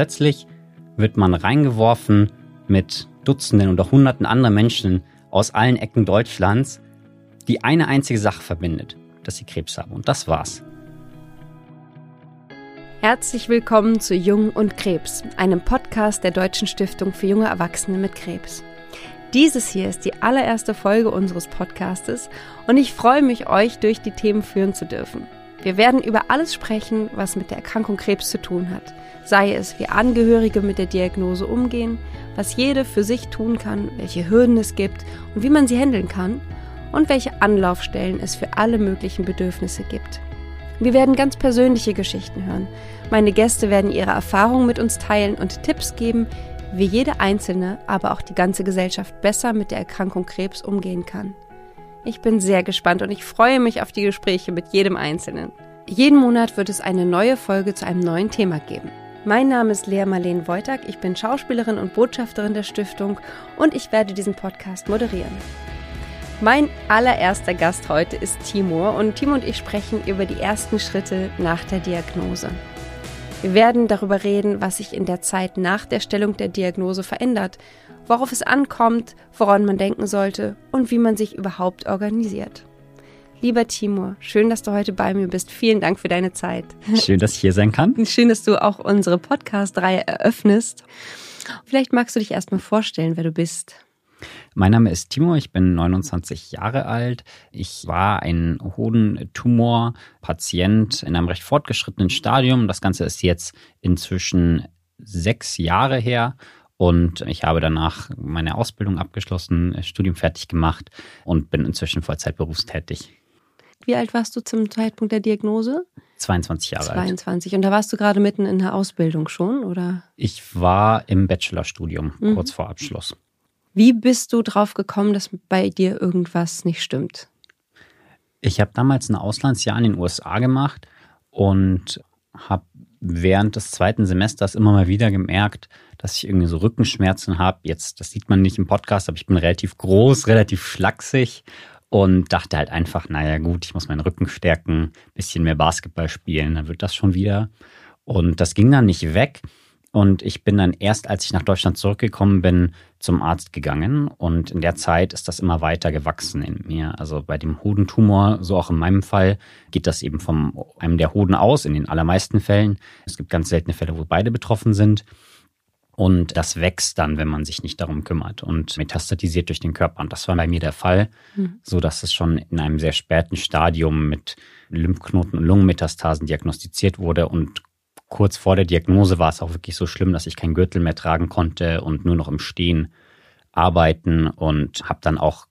plötzlich wird man reingeworfen mit Dutzenden oder Hunderten anderer Menschen aus allen Ecken Deutschlands, die eine einzige Sache verbindet, dass sie Krebs haben. Und das war's. Herzlich willkommen zu Jung und Krebs, einem Podcast der Deutschen Stiftung für junge Erwachsene mit Krebs. Dieses hier ist die allererste Folge unseres Podcastes und ich freue mich, euch durch die Themen führen zu dürfen. Wir werden über alles sprechen, was mit der Erkrankung Krebs zu tun hat. Sei es, wie Angehörige mit der Diagnose umgehen, was jede für sich tun kann, welche Hürden es gibt und wie man sie handeln kann und welche Anlaufstellen es für alle möglichen Bedürfnisse gibt. Wir werden ganz persönliche Geschichten hören. Meine Gäste werden ihre Erfahrungen mit uns teilen und Tipps geben, wie jede Einzelne, aber auch die ganze Gesellschaft besser mit der Erkrankung Krebs umgehen kann. Ich bin sehr gespannt und ich freue mich auf die Gespräche mit jedem Einzelnen. Jeden Monat wird es eine neue Folge zu einem neuen Thema geben. Mein Name ist Lea Marleen Wojtak, ich bin Schauspielerin und Botschafterin der Stiftung und ich werde diesen Podcast moderieren. Mein allererster Gast heute ist Timur und Timo und ich sprechen über die ersten Schritte nach der Diagnose. Wir werden darüber reden, was sich in der Zeit nach der Stellung der Diagnose verändert worauf es ankommt, woran man denken sollte und wie man sich überhaupt organisiert. Lieber Timur, schön, dass du heute bei mir bist. Vielen Dank für deine Zeit. Schön, dass ich hier sein kann. Schön, dass du auch unsere Podcast-Reihe eröffnest. Vielleicht magst du dich erstmal vorstellen, wer du bist. Mein Name ist Timo, ich bin 29 Jahre alt. Ich war ein Hodentumor-Patient in einem recht fortgeschrittenen Stadium. Das Ganze ist jetzt inzwischen sechs Jahre her und ich habe danach meine Ausbildung abgeschlossen, Studium fertig gemacht und bin inzwischen Vollzeit berufstätig. Wie alt warst du zum Zeitpunkt der Diagnose? 22 Jahre 22. alt. 22. Und da warst du gerade mitten in der Ausbildung schon, oder? Ich war im Bachelorstudium, mhm. kurz vor Abschluss. Wie bist du drauf gekommen, dass bei dir irgendwas nicht stimmt? Ich habe damals ein Auslandsjahr in den USA gemacht und habe während des zweiten Semesters immer mal wieder gemerkt, dass ich irgendwie so Rückenschmerzen habe. Jetzt, das sieht man nicht im Podcast, aber ich bin relativ groß, relativ schlaksig und dachte halt einfach, naja gut, ich muss meinen Rücken stärken, bisschen mehr Basketball spielen, dann wird das schon wieder. Und das ging dann nicht weg. Und ich bin dann erst, als ich nach Deutschland zurückgekommen bin, zum Arzt gegangen. Und in der Zeit ist das immer weiter gewachsen in mir. Also bei dem Hodentumor, so auch in meinem Fall, geht das eben von einem der Hoden aus, in den allermeisten Fällen. Es gibt ganz seltene Fälle, wo beide betroffen sind. Und das wächst dann, wenn man sich nicht darum kümmert und metastatisiert durch den Körper. Und das war bei mir der Fall, mhm. so dass es schon in einem sehr späten Stadium mit Lymphknoten und Lungenmetastasen diagnostiziert wurde. Und kurz vor der Diagnose war es auch wirklich so schlimm, dass ich keinen Gürtel mehr tragen konnte und nur noch im Stehen arbeiten und habe dann auch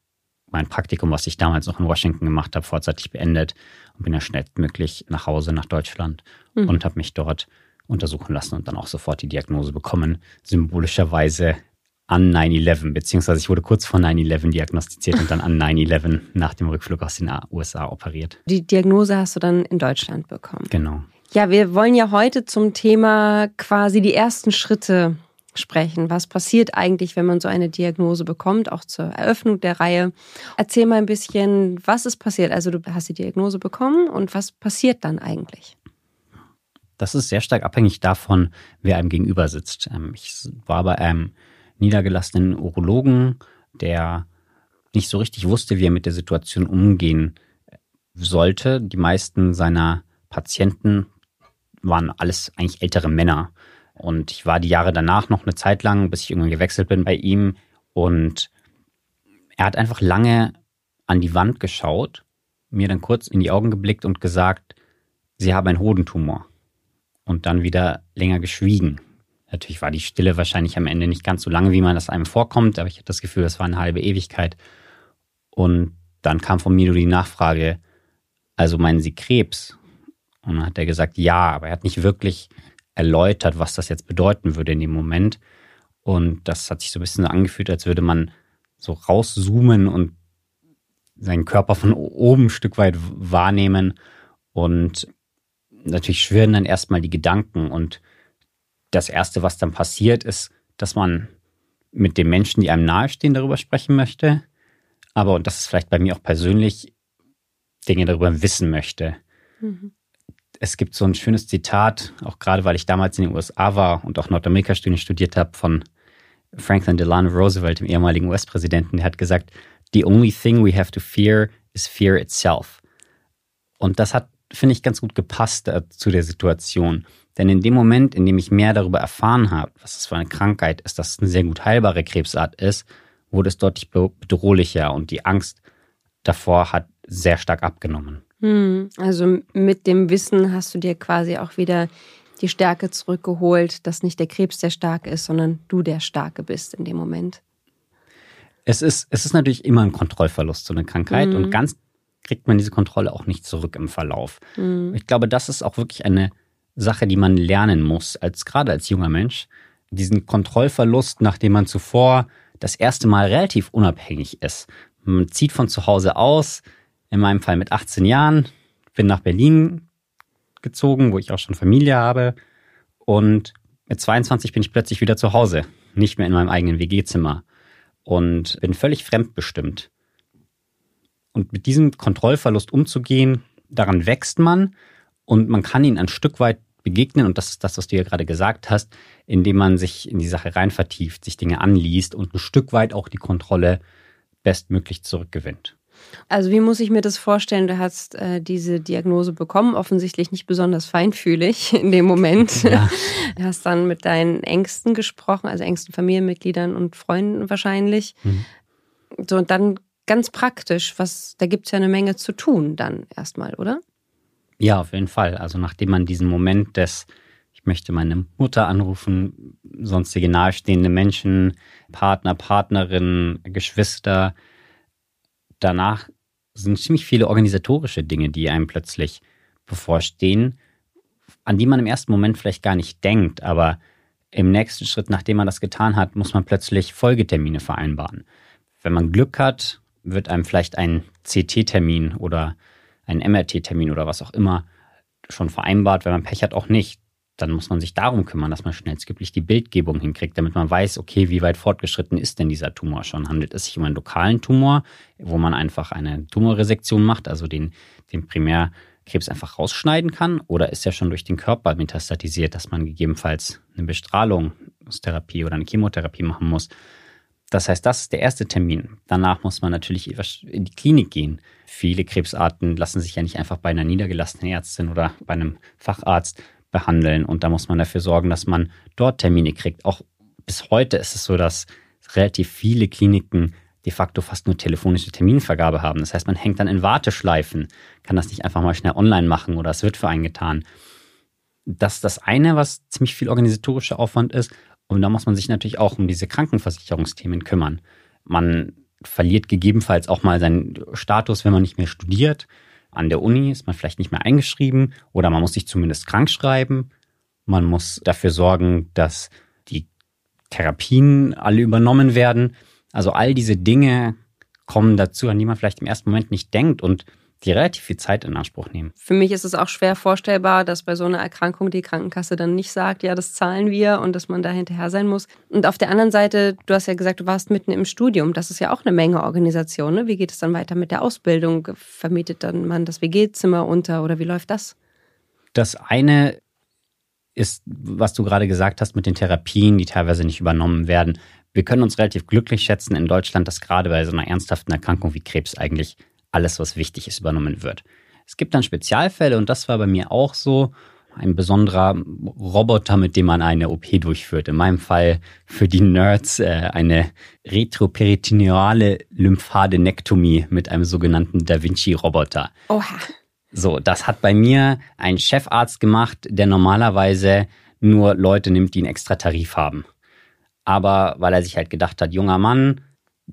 mein Praktikum, was ich damals noch in Washington gemacht habe, vorzeitig beendet und bin ja schnellstmöglich nach Hause nach Deutschland mhm. und habe mich dort untersuchen lassen und dann auch sofort die Diagnose bekommen, symbolischerweise an 9-11, beziehungsweise ich wurde kurz vor 9-11 diagnostiziert und dann an 9-11 nach dem Rückflug aus den USA operiert. Die Diagnose hast du dann in Deutschland bekommen. Genau. Ja, wir wollen ja heute zum Thema quasi die ersten Schritte sprechen. Was passiert eigentlich, wenn man so eine Diagnose bekommt, auch zur Eröffnung der Reihe? Erzähl mal ein bisschen, was ist passiert. Also du hast die Diagnose bekommen und was passiert dann eigentlich? Das ist sehr stark abhängig davon, wer einem gegenüber sitzt. Ähm, ich war bei einem niedergelassenen Urologen, der nicht so richtig wusste, wie er mit der Situation umgehen sollte. Die meisten seiner Patienten waren alles eigentlich ältere Männer. Und ich war die Jahre danach noch eine Zeit lang, bis ich irgendwann gewechselt bin bei ihm. Und er hat einfach lange an die Wand geschaut, mir dann kurz in die Augen geblickt und gesagt, Sie haben einen Hodentumor und dann wieder länger geschwiegen. Natürlich war die Stille wahrscheinlich am Ende nicht ganz so lange, wie man das einem vorkommt, aber ich hatte das Gefühl, das war eine halbe Ewigkeit. Und dann kam von mir nur die Nachfrage, also meinen Sie Krebs? Und dann hat er gesagt, ja, aber er hat nicht wirklich erläutert, was das jetzt bedeuten würde in dem Moment. Und das hat sich so ein bisschen angefühlt, als würde man so rauszoomen und seinen Körper von oben ein Stück weit wahrnehmen. Und natürlich schwirren dann erstmal die Gedanken und das Erste, was dann passiert, ist, dass man mit den Menschen, die einem nahestehen, darüber sprechen möchte. Aber, und das ist vielleicht bei mir auch persönlich, Dinge darüber wissen möchte. Mhm. Es gibt so ein schönes Zitat, auch gerade weil ich damals in den USA war und auch Nordamerika-Studien studiert habe, von Franklin Delano Roosevelt, dem ehemaligen US-Präsidenten, der hat gesagt, The only thing we have to fear is fear itself. Und das hat, finde ich, ganz gut gepasst äh, zu der Situation. Denn in dem Moment, in dem ich mehr darüber erfahren habe, was es für eine Krankheit ist, dass es eine sehr gut heilbare Krebsart ist, wurde es deutlich bedrohlicher und die Angst davor hat sehr stark abgenommen. Hm, also mit dem Wissen hast du dir quasi auch wieder die Stärke zurückgeholt, dass nicht der Krebs der Starke ist, sondern du der Starke bist in dem Moment. Es ist, es ist natürlich immer ein Kontrollverlust, so eine Krankheit. Mhm. Und ganz kriegt man diese Kontrolle auch nicht zurück im Verlauf. Mhm. Ich glaube, das ist auch wirklich eine Sache, die man lernen muss, als gerade als junger Mensch. Diesen Kontrollverlust, nachdem man zuvor das erste Mal relativ unabhängig ist. Man zieht von zu Hause aus, in meinem Fall mit 18 Jahren, bin nach Berlin gezogen, wo ich auch schon Familie habe. Und mit 22 bin ich plötzlich wieder zu Hause, nicht mehr in meinem eigenen WG-Zimmer und bin völlig fremdbestimmt. Und mit diesem Kontrollverlust umzugehen, daran wächst man und man kann ihn ein Stück weit begegnen, und das ist das, was du ja gerade gesagt hast, indem man sich in die Sache rein vertieft, sich Dinge anliest und ein Stück weit auch die Kontrolle bestmöglich zurückgewinnt. Also wie muss ich mir das vorstellen? Du hast äh, diese Diagnose bekommen, offensichtlich nicht besonders feinfühlig in dem Moment. Ja. Du hast dann mit deinen Ängsten gesprochen, also engsten Familienmitgliedern und Freunden wahrscheinlich. Mhm. So, und dann ganz praktisch, was, da gibt es ja eine Menge zu tun dann erstmal, oder? Ja, auf jeden Fall. Also nachdem man diesen Moment des, ich möchte meine Mutter anrufen, sonstige nahestehende Menschen, Partner, Partnerin, Geschwister, danach sind ziemlich viele organisatorische Dinge, die einem plötzlich bevorstehen, an die man im ersten Moment vielleicht gar nicht denkt, aber im nächsten Schritt, nachdem man das getan hat, muss man plötzlich Folgetermine vereinbaren. Wenn man Glück hat, wird einem vielleicht ein CT-Termin oder ein MRT-Termin oder was auch immer schon vereinbart. Wenn man Pech hat, auch nicht dann muss man sich darum kümmern, dass man schnellstmöglich die Bildgebung hinkriegt, damit man weiß, okay, wie weit fortgeschritten ist denn dieser Tumor schon? Handelt es sich um einen lokalen Tumor, wo man einfach eine Tumorresektion macht, also den, den Primärkrebs einfach rausschneiden kann? Oder ist er schon durch den Körper metastatisiert, dass man gegebenenfalls eine Bestrahlungstherapie oder eine Chemotherapie machen muss? Das heißt, das ist der erste Termin. Danach muss man natürlich in die Klinik gehen. Viele Krebsarten lassen sich ja nicht einfach bei einer niedergelassenen Ärztin oder bei einem Facharzt behandeln. Und da muss man dafür sorgen, dass man dort Termine kriegt. Auch bis heute ist es so, dass relativ viele Kliniken de facto fast nur telefonische Terminvergabe haben. Das heißt, man hängt dann in Warteschleifen, kann das nicht einfach mal schnell online machen oder es wird für einen getan. Das ist das eine, was ziemlich viel organisatorischer Aufwand ist. Und da muss man sich natürlich auch um diese Krankenversicherungsthemen kümmern. Man verliert gegebenenfalls auch mal seinen Status, wenn man nicht mehr studiert. An der Uni ist man vielleicht nicht mehr eingeschrieben oder man muss sich zumindest krank schreiben. Man muss dafür sorgen, dass die Therapien alle übernommen werden. Also all diese Dinge kommen dazu, an die man vielleicht im ersten Moment nicht denkt. Und die relativ viel Zeit in Anspruch nehmen. Für mich ist es auch schwer vorstellbar, dass bei so einer Erkrankung die Krankenkasse dann nicht sagt, ja, das zahlen wir und dass man da hinterher sein muss. Und auf der anderen Seite, du hast ja gesagt, du warst mitten im Studium. Das ist ja auch eine Menge Organisation. Ne? Wie geht es dann weiter mit der Ausbildung? Vermietet dann man das WG-Zimmer unter oder wie läuft das? Das eine ist, was du gerade gesagt hast mit den Therapien, die teilweise nicht übernommen werden. Wir können uns relativ glücklich schätzen in Deutschland, dass gerade bei so einer ernsthaften Erkrankung wie Krebs eigentlich alles, was wichtig ist, übernommen wird. Es gibt dann Spezialfälle und das war bei mir auch so. Ein besonderer Roboter, mit dem man eine OP durchführt. In meinem Fall für die Nerds äh, eine retroperitoneale Lymphadenektomie mit einem sogenannten Da Vinci-Roboter. Oha. So, das hat bei mir ein Chefarzt gemacht, der normalerweise nur Leute nimmt, die einen extra Tarif haben. Aber weil er sich halt gedacht hat, junger Mann,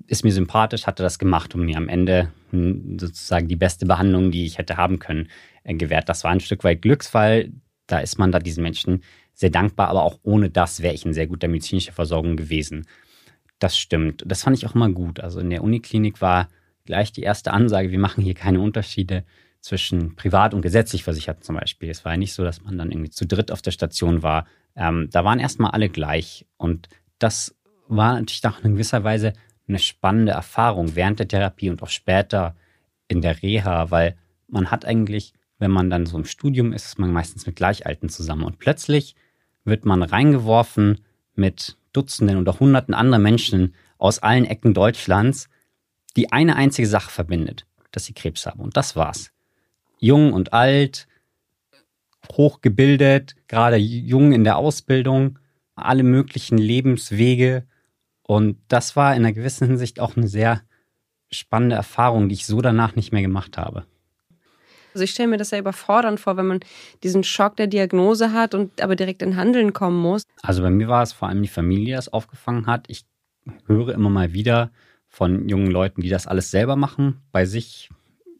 ist mir sympathisch, hat er das gemacht und mir am Ende sozusagen die beste Behandlung, die ich hätte haben können, äh, gewährt. Das war ein Stück weit Glücksfall. Da ist man da diesen Menschen sehr dankbar, aber auch ohne das wäre ich in sehr guter medizinischer Versorgung gewesen. Das stimmt. Das fand ich auch immer gut. Also in der Uniklinik war gleich die erste Ansage, wir machen hier keine Unterschiede zwischen privat und gesetzlich versichert zum Beispiel. Es war ja nicht so, dass man dann irgendwie zu dritt auf der Station war. Ähm, da waren erstmal alle gleich. Und das war natürlich auch in gewisser Weise eine spannende Erfahrung während der Therapie und auch später in der Reha, weil man hat eigentlich wenn man dann so im Studium ist, ist man meistens mit Gleichalten zusammen. Und plötzlich wird man reingeworfen mit Dutzenden oder Hunderten anderer Menschen aus allen Ecken Deutschlands, die eine einzige Sache verbindet, dass sie Krebs haben. Und das war's. Jung und alt, hochgebildet, gerade jung in der Ausbildung, alle möglichen Lebenswege. Und das war in einer gewissen Hinsicht auch eine sehr spannende Erfahrung, die ich so danach nicht mehr gemacht habe. Also ich stelle mir das ja überfordernd vor, wenn man diesen Schock der Diagnose hat und aber direkt in Handeln kommen muss. Also bei mir war es vor allem die Familie, die das aufgefangen hat. Ich höre immer mal wieder von jungen Leuten, die das alles selber machen, bei sich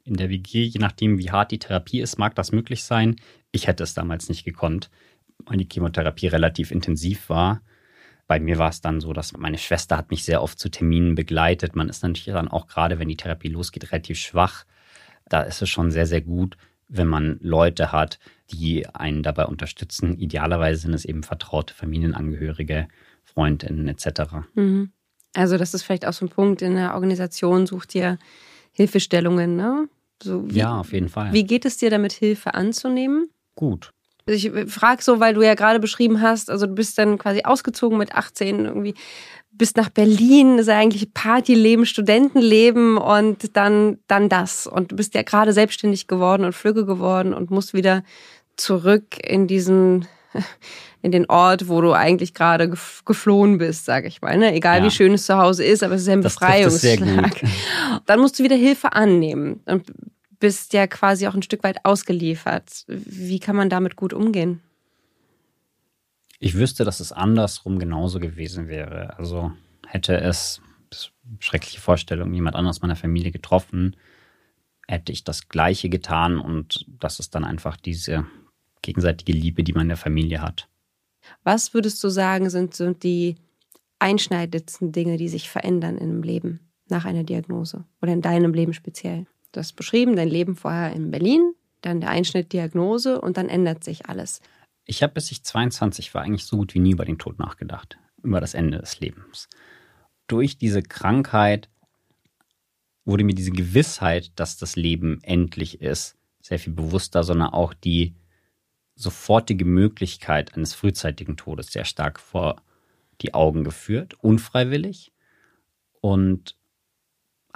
in der WG, je nachdem, wie hart die Therapie ist, mag das möglich sein. Ich hätte es damals nicht gekonnt, weil die Chemotherapie relativ intensiv war. Bei mir war es dann so, dass meine Schwester hat mich sehr oft zu Terminen begleitet. Man ist natürlich dann auch gerade, wenn die Therapie losgeht, relativ schwach da ist es schon sehr, sehr gut, wenn man Leute hat, die einen dabei unterstützen. Idealerweise sind es eben vertraute Familienangehörige, Freundinnen etc. Mhm. Also das ist vielleicht auch so ein Punkt in der Organisation, sucht ihr Hilfestellungen, ne? So, wie, ja, auf jeden Fall. Wie geht es dir damit, Hilfe anzunehmen? Gut. Ich frage so, weil du ja gerade beschrieben hast, also du bist dann quasi ausgezogen mit 18 irgendwie bist nach Berlin, ist ja eigentlich Partyleben, Studentenleben und dann, dann das. Und du bist ja gerade selbstständig geworden und flügge geworden und musst wieder zurück in diesen, in den Ort, wo du eigentlich gerade geflohen bist, sage ich mal. Ne? Egal ja. wie schön es zu Hause ist, aber es ist ja ein das Befreiungsschlag. Dann musst du wieder Hilfe annehmen und bist ja quasi auch ein Stück weit ausgeliefert. Wie kann man damit gut umgehen? Ich wüsste, dass es andersrum genauso gewesen wäre. Also hätte es, schreckliche Vorstellung, jemand anderes meiner Familie getroffen, hätte ich das Gleiche getan und das ist dann einfach diese gegenseitige Liebe, die man in der Familie hat. Was würdest du sagen, sind so die einschneidendsten Dinge, die sich verändern in einem Leben nach einer Diagnose oder in deinem Leben speziell? Du hast beschrieben, dein Leben vorher in Berlin, dann der Einschnitt Diagnose und dann ändert sich alles. Ich habe, bis ich 22 war, eigentlich so gut wie nie über den Tod nachgedacht, über das Ende des Lebens. Durch diese Krankheit wurde mir diese Gewissheit, dass das Leben endlich ist, sehr viel bewusster, sondern auch die sofortige Möglichkeit eines frühzeitigen Todes sehr stark vor die Augen geführt, unfreiwillig. Und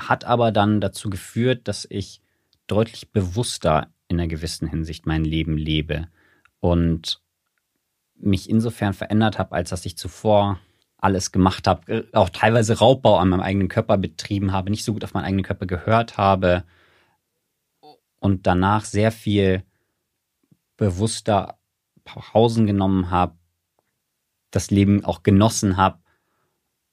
hat aber dann dazu geführt, dass ich deutlich bewusster in einer gewissen Hinsicht mein Leben lebe und mich insofern verändert habe, als dass ich zuvor alles gemacht habe, äh, auch teilweise Raubbau an meinem eigenen Körper betrieben habe, nicht so gut auf meinen eigenen Körper gehört habe und danach sehr viel bewusster Pausen genommen habe, das Leben auch genossen habe,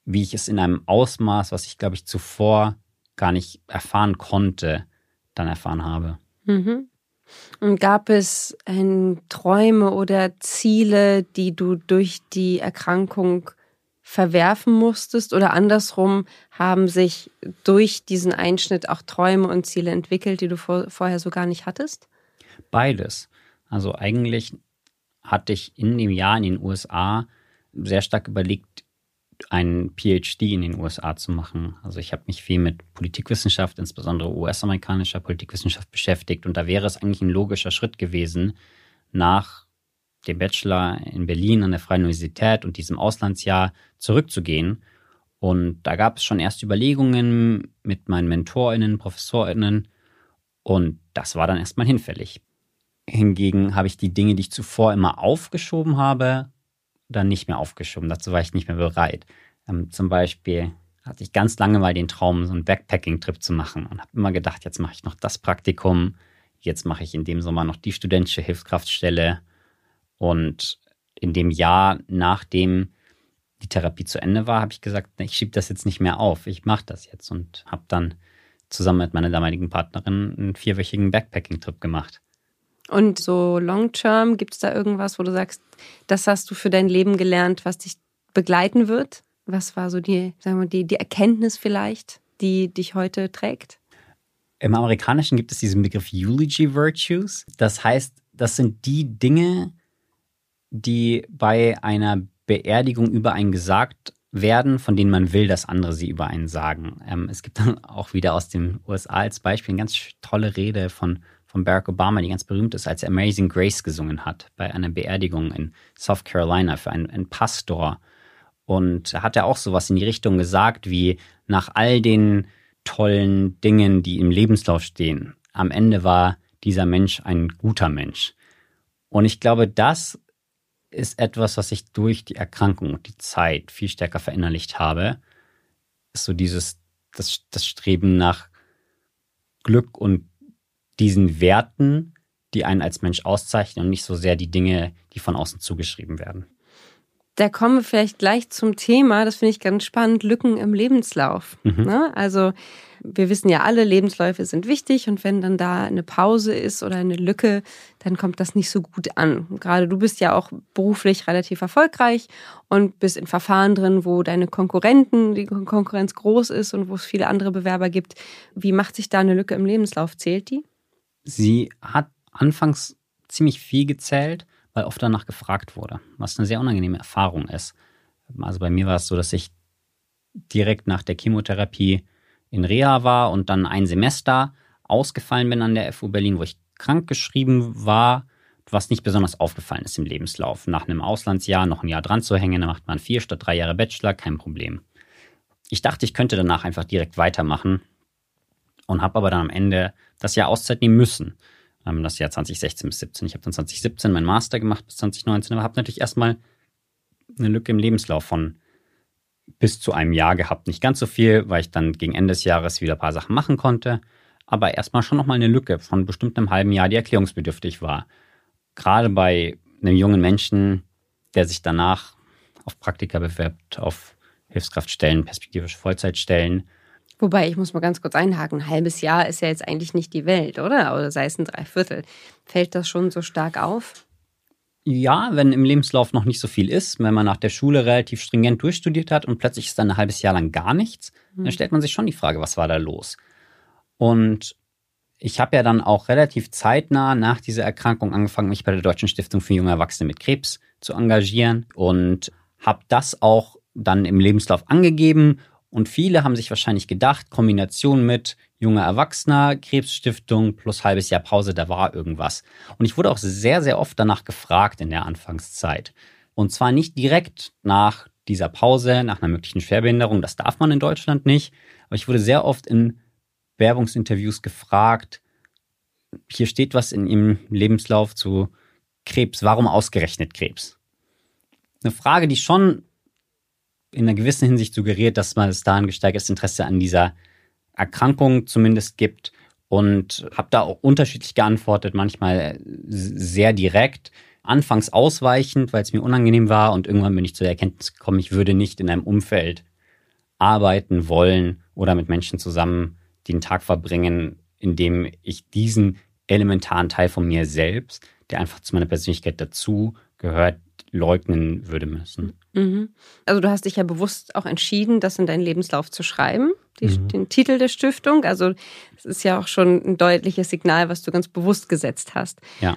wie ich es in einem Ausmaß, was ich glaube ich zuvor gar nicht erfahren konnte, dann erfahren habe. Mhm. Und gab es ein, Träume oder Ziele, die du durch die Erkrankung verwerfen musstest? Oder andersrum haben sich durch diesen Einschnitt auch Träume und Ziele entwickelt, die du vor, vorher so gar nicht hattest? Beides. Also eigentlich hatte ich in dem Jahr in den USA sehr stark überlegt, einen PhD in den USA zu machen. Also ich habe mich viel mit Politikwissenschaft, insbesondere US-amerikanischer Politikwissenschaft beschäftigt und da wäre es eigentlich ein logischer Schritt gewesen, nach dem Bachelor in Berlin an der Freien Universität und diesem Auslandsjahr zurückzugehen. Und da gab es schon erste Überlegungen mit meinen MentorInnen, ProfessorInnen und das war dann erstmal hinfällig. Hingegen habe ich die Dinge, die ich zuvor immer aufgeschoben habe, dann nicht mehr aufgeschoben. Dazu war ich nicht mehr bereit. Ähm, zum Beispiel hatte ich ganz lange mal den Traum, so einen Backpacking-Trip zu machen und habe immer gedacht, jetzt mache ich noch das Praktikum, jetzt mache ich in dem Sommer noch die studentische Hilfskraftstelle. Und in dem Jahr, nachdem die Therapie zu Ende war, habe ich gesagt, ich schiebe das jetzt nicht mehr auf, ich mache das jetzt und habe dann zusammen mit meiner damaligen Partnerin einen vierwöchigen Backpacking-Trip gemacht. Und so long-term, gibt es da irgendwas, wo du sagst, das hast du für dein Leben gelernt, was dich begleiten wird? Was war so die, sagen wir, die, die Erkenntnis vielleicht, die dich heute trägt? Im Amerikanischen gibt es diesen Begriff Eulogy Virtues. Das heißt, das sind die Dinge, die bei einer Beerdigung über einen gesagt werden, von denen man will, dass andere sie über einen sagen. Ähm, es gibt dann auch wieder aus den USA als Beispiel eine ganz tolle Rede von von Barack Obama, die ganz berühmt ist, als er Amazing Grace gesungen hat bei einer Beerdigung in South Carolina für einen, einen Pastor. Und hat er auch sowas in die Richtung gesagt, wie nach all den tollen Dingen, die im Lebenslauf stehen, am Ende war dieser Mensch ein guter Mensch. Und ich glaube, das ist etwas, was ich durch die Erkrankung und die Zeit viel stärker verinnerlicht habe. Ist so dieses, das, das Streben nach Glück und diesen Werten, die einen als Mensch auszeichnen und nicht so sehr die Dinge, die von außen zugeschrieben werden. Da kommen wir vielleicht gleich zum Thema, das finde ich ganz spannend, Lücken im Lebenslauf. Mhm. Ne? Also wir wissen ja alle, Lebensläufe sind wichtig und wenn dann da eine Pause ist oder eine Lücke, dann kommt das nicht so gut an. Gerade du bist ja auch beruflich relativ erfolgreich und bist in Verfahren drin, wo deine Konkurrenten, die Konkurrenz groß ist und wo es viele andere Bewerber gibt. Wie macht sich da eine Lücke im Lebenslauf? Zählt die? Sie hat anfangs ziemlich viel gezählt weil oft danach gefragt wurde, was eine sehr unangenehme Erfahrung ist. Also bei mir war es so, dass ich direkt nach der Chemotherapie in Reha war und dann ein Semester ausgefallen bin an der FU Berlin, wo ich krank geschrieben war, was nicht besonders aufgefallen ist im Lebenslauf. Nach einem Auslandsjahr noch ein Jahr dran zu hängen, dann macht man vier statt drei Jahre Bachelor, kein Problem. Ich dachte, ich könnte danach einfach direkt weitermachen und habe aber dann am Ende das Jahr Auszeit nehmen müssen ähm, das Jahr 2016 bis 17. Ich habe dann 2017 meinen Master gemacht bis 2019, aber habe natürlich erstmal eine Lücke im Lebenslauf von bis zu einem Jahr gehabt. Nicht ganz so viel, weil ich dann gegen Ende des Jahres wieder ein paar Sachen machen konnte, aber erstmal schon nochmal eine Lücke von bestimmt einem halben Jahr, die erklärungsbedürftig war. Gerade bei einem jungen Menschen, der sich danach auf Praktika bewirbt, auf Hilfskraftstellen, perspektivisch Vollzeitstellen, Wobei, ich muss mal ganz kurz einhaken, ein halbes Jahr ist ja jetzt eigentlich nicht die Welt, oder? Oder sei es ein Dreiviertel. Fällt das schon so stark auf? Ja, wenn im Lebenslauf noch nicht so viel ist, wenn man nach der Schule relativ stringent durchstudiert hat und plötzlich ist dann ein halbes Jahr lang gar nichts, mhm. dann stellt man sich schon die Frage, was war da los? Und ich habe ja dann auch relativ zeitnah nach dieser Erkrankung angefangen, mich bei der Deutschen Stiftung für junge Erwachsene mit Krebs zu engagieren und habe das auch dann im Lebenslauf angegeben und viele haben sich wahrscheinlich gedacht, Kombination mit junger Erwachsener, Krebsstiftung plus halbes Jahr Pause, da war irgendwas. Und ich wurde auch sehr, sehr oft danach gefragt in der Anfangszeit. Und zwar nicht direkt nach dieser Pause, nach einer möglichen Schwerbehinderung, das darf man in Deutschland nicht. Aber ich wurde sehr oft in Werbungsinterviews gefragt, hier steht was in Ihrem Lebenslauf zu Krebs, warum ausgerechnet Krebs? Eine Frage, die schon in einer gewissen Hinsicht suggeriert, dass man es da ein gesteigertes Interesse an dieser Erkrankung zumindest gibt und habe da auch unterschiedlich geantwortet, manchmal sehr direkt, anfangs ausweichend, weil es mir unangenehm war und irgendwann bin ich zu der Erkenntnis gekommen, ich würde nicht in einem Umfeld arbeiten wollen oder mit Menschen zusammen den Tag verbringen, in dem ich diesen elementaren Teil von mir selbst, der einfach zu meiner Persönlichkeit dazu gehört, leugnen würde müssen. Mhm. Also du hast dich ja bewusst auch entschieden, das in deinen Lebenslauf zu schreiben, die, mhm. den Titel der Stiftung. Also das ist ja auch schon ein deutliches Signal, was du ganz bewusst gesetzt hast. Ja.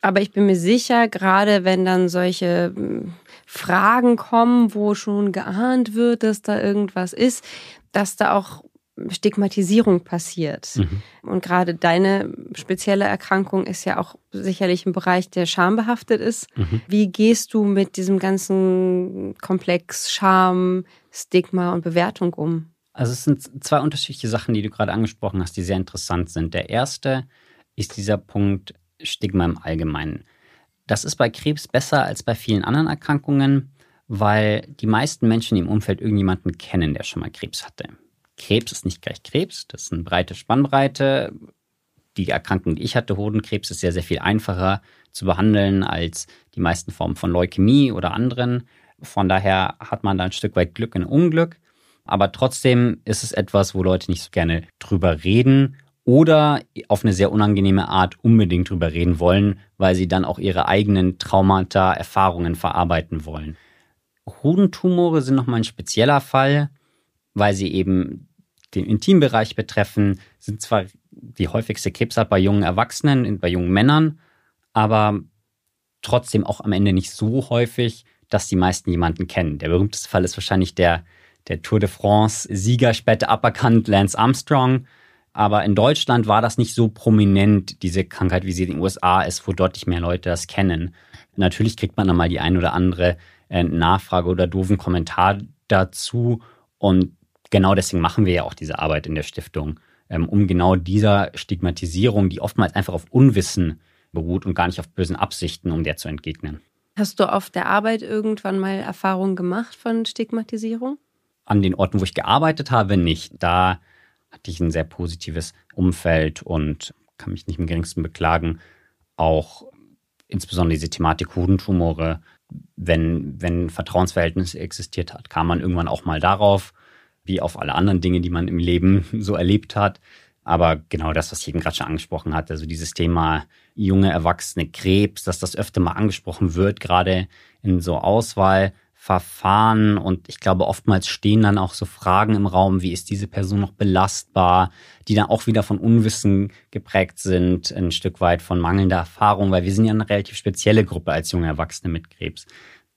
Aber ich bin mir sicher, gerade wenn dann solche hm, Fragen kommen, wo schon geahnt wird, dass da irgendwas ist, dass da auch Stigmatisierung passiert. Mhm. Und gerade deine spezielle Erkrankung ist ja auch sicherlich ein Bereich, der schambehaftet ist. Mhm. Wie gehst du mit diesem ganzen Komplex Scham, Stigma und Bewertung um? Also es sind zwei unterschiedliche Sachen, die du gerade angesprochen hast, die sehr interessant sind. Der erste ist dieser Punkt Stigma im Allgemeinen. Das ist bei Krebs besser als bei vielen anderen Erkrankungen, weil die meisten Menschen im Umfeld irgendjemanden kennen, der schon mal Krebs hatte. Krebs ist nicht gleich Krebs, das ist eine breite Spannbreite. Die Erkrankung, die ich hatte, Hodenkrebs, ist sehr, sehr viel einfacher zu behandeln als die meisten Formen von Leukämie oder anderen. Von daher hat man da ein Stück weit Glück und Unglück. Aber trotzdem ist es etwas, wo Leute nicht so gerne drüber reden oder auf eine sehr unangenehme Art unbedingt drüber reden wollen, weil sie dann auch ihre eigenen Traumata, Erfahrungen verarbeiten wollen. Hodentumore sind nochmal ein spezieller Fall weil sie eben den Intimbereich betreffen, sind zwar die häufigste Krebsart bei jungen Erwachsenen, bei jungen Männern, aber trotzdem auch am Ende nicht so häufig, dass die meisten jemanden kennen. Der berühmteste Fall ist wahrscheinlich der, der Tour de France-Sieger, später aberkannt Lance Armstrong, Aber in Deutschland war das nicht so prominent, diese Krankheit, wie sie in den USA ist, wo deutlich mehr Leute das kennen. Natürlich kriegt man dann mal die ein oder andere äh, Nachfrage oder doofen Kommentar dazu. Und genau deswegen machen wir ja auch diese Arbeit in der Stiftung, ähm, um genau dieser Stigmatisierung, die oftmals einfach auf Unwissen beruht und gar nicht auf bösen Absichten, um der zu entgegnen. Hast du auf der Arbeit irgendwann mal Erfahrungen gemacht von Stigmatisierung? An den Orten, wo ich gearbeitet habe, nicht. Da hatte ich ein sehr positives Umfeld und kann mich nicht im geringsten beklagen. Auch insbesondere diese Thematik Hodentumore, wenn, wenn Vertrauensverhältnis existiert hat, kam man irgendwann auch mal darauf, wie auf alle anderen Dinge, die man im Leben so erlebt hat. Aber genau das, was eben gerade schon angesprochen hatte, also dieses Thema junge Erwachsene Krebs, dass das öfter mal angesprochen wird, gerade in so Auswahlverfahren. Und ich glaube, oftmals stehen dann auch so Fragen im Raum, wie ist diese Person noch belastbar, die dann auch wieder von Unwissen geprägt sind, ein Stück weit von mangelnder Erfahrung, weil wir sind ja eine relativ spezielle Gruppe als junge Erwachsene mit Krebs.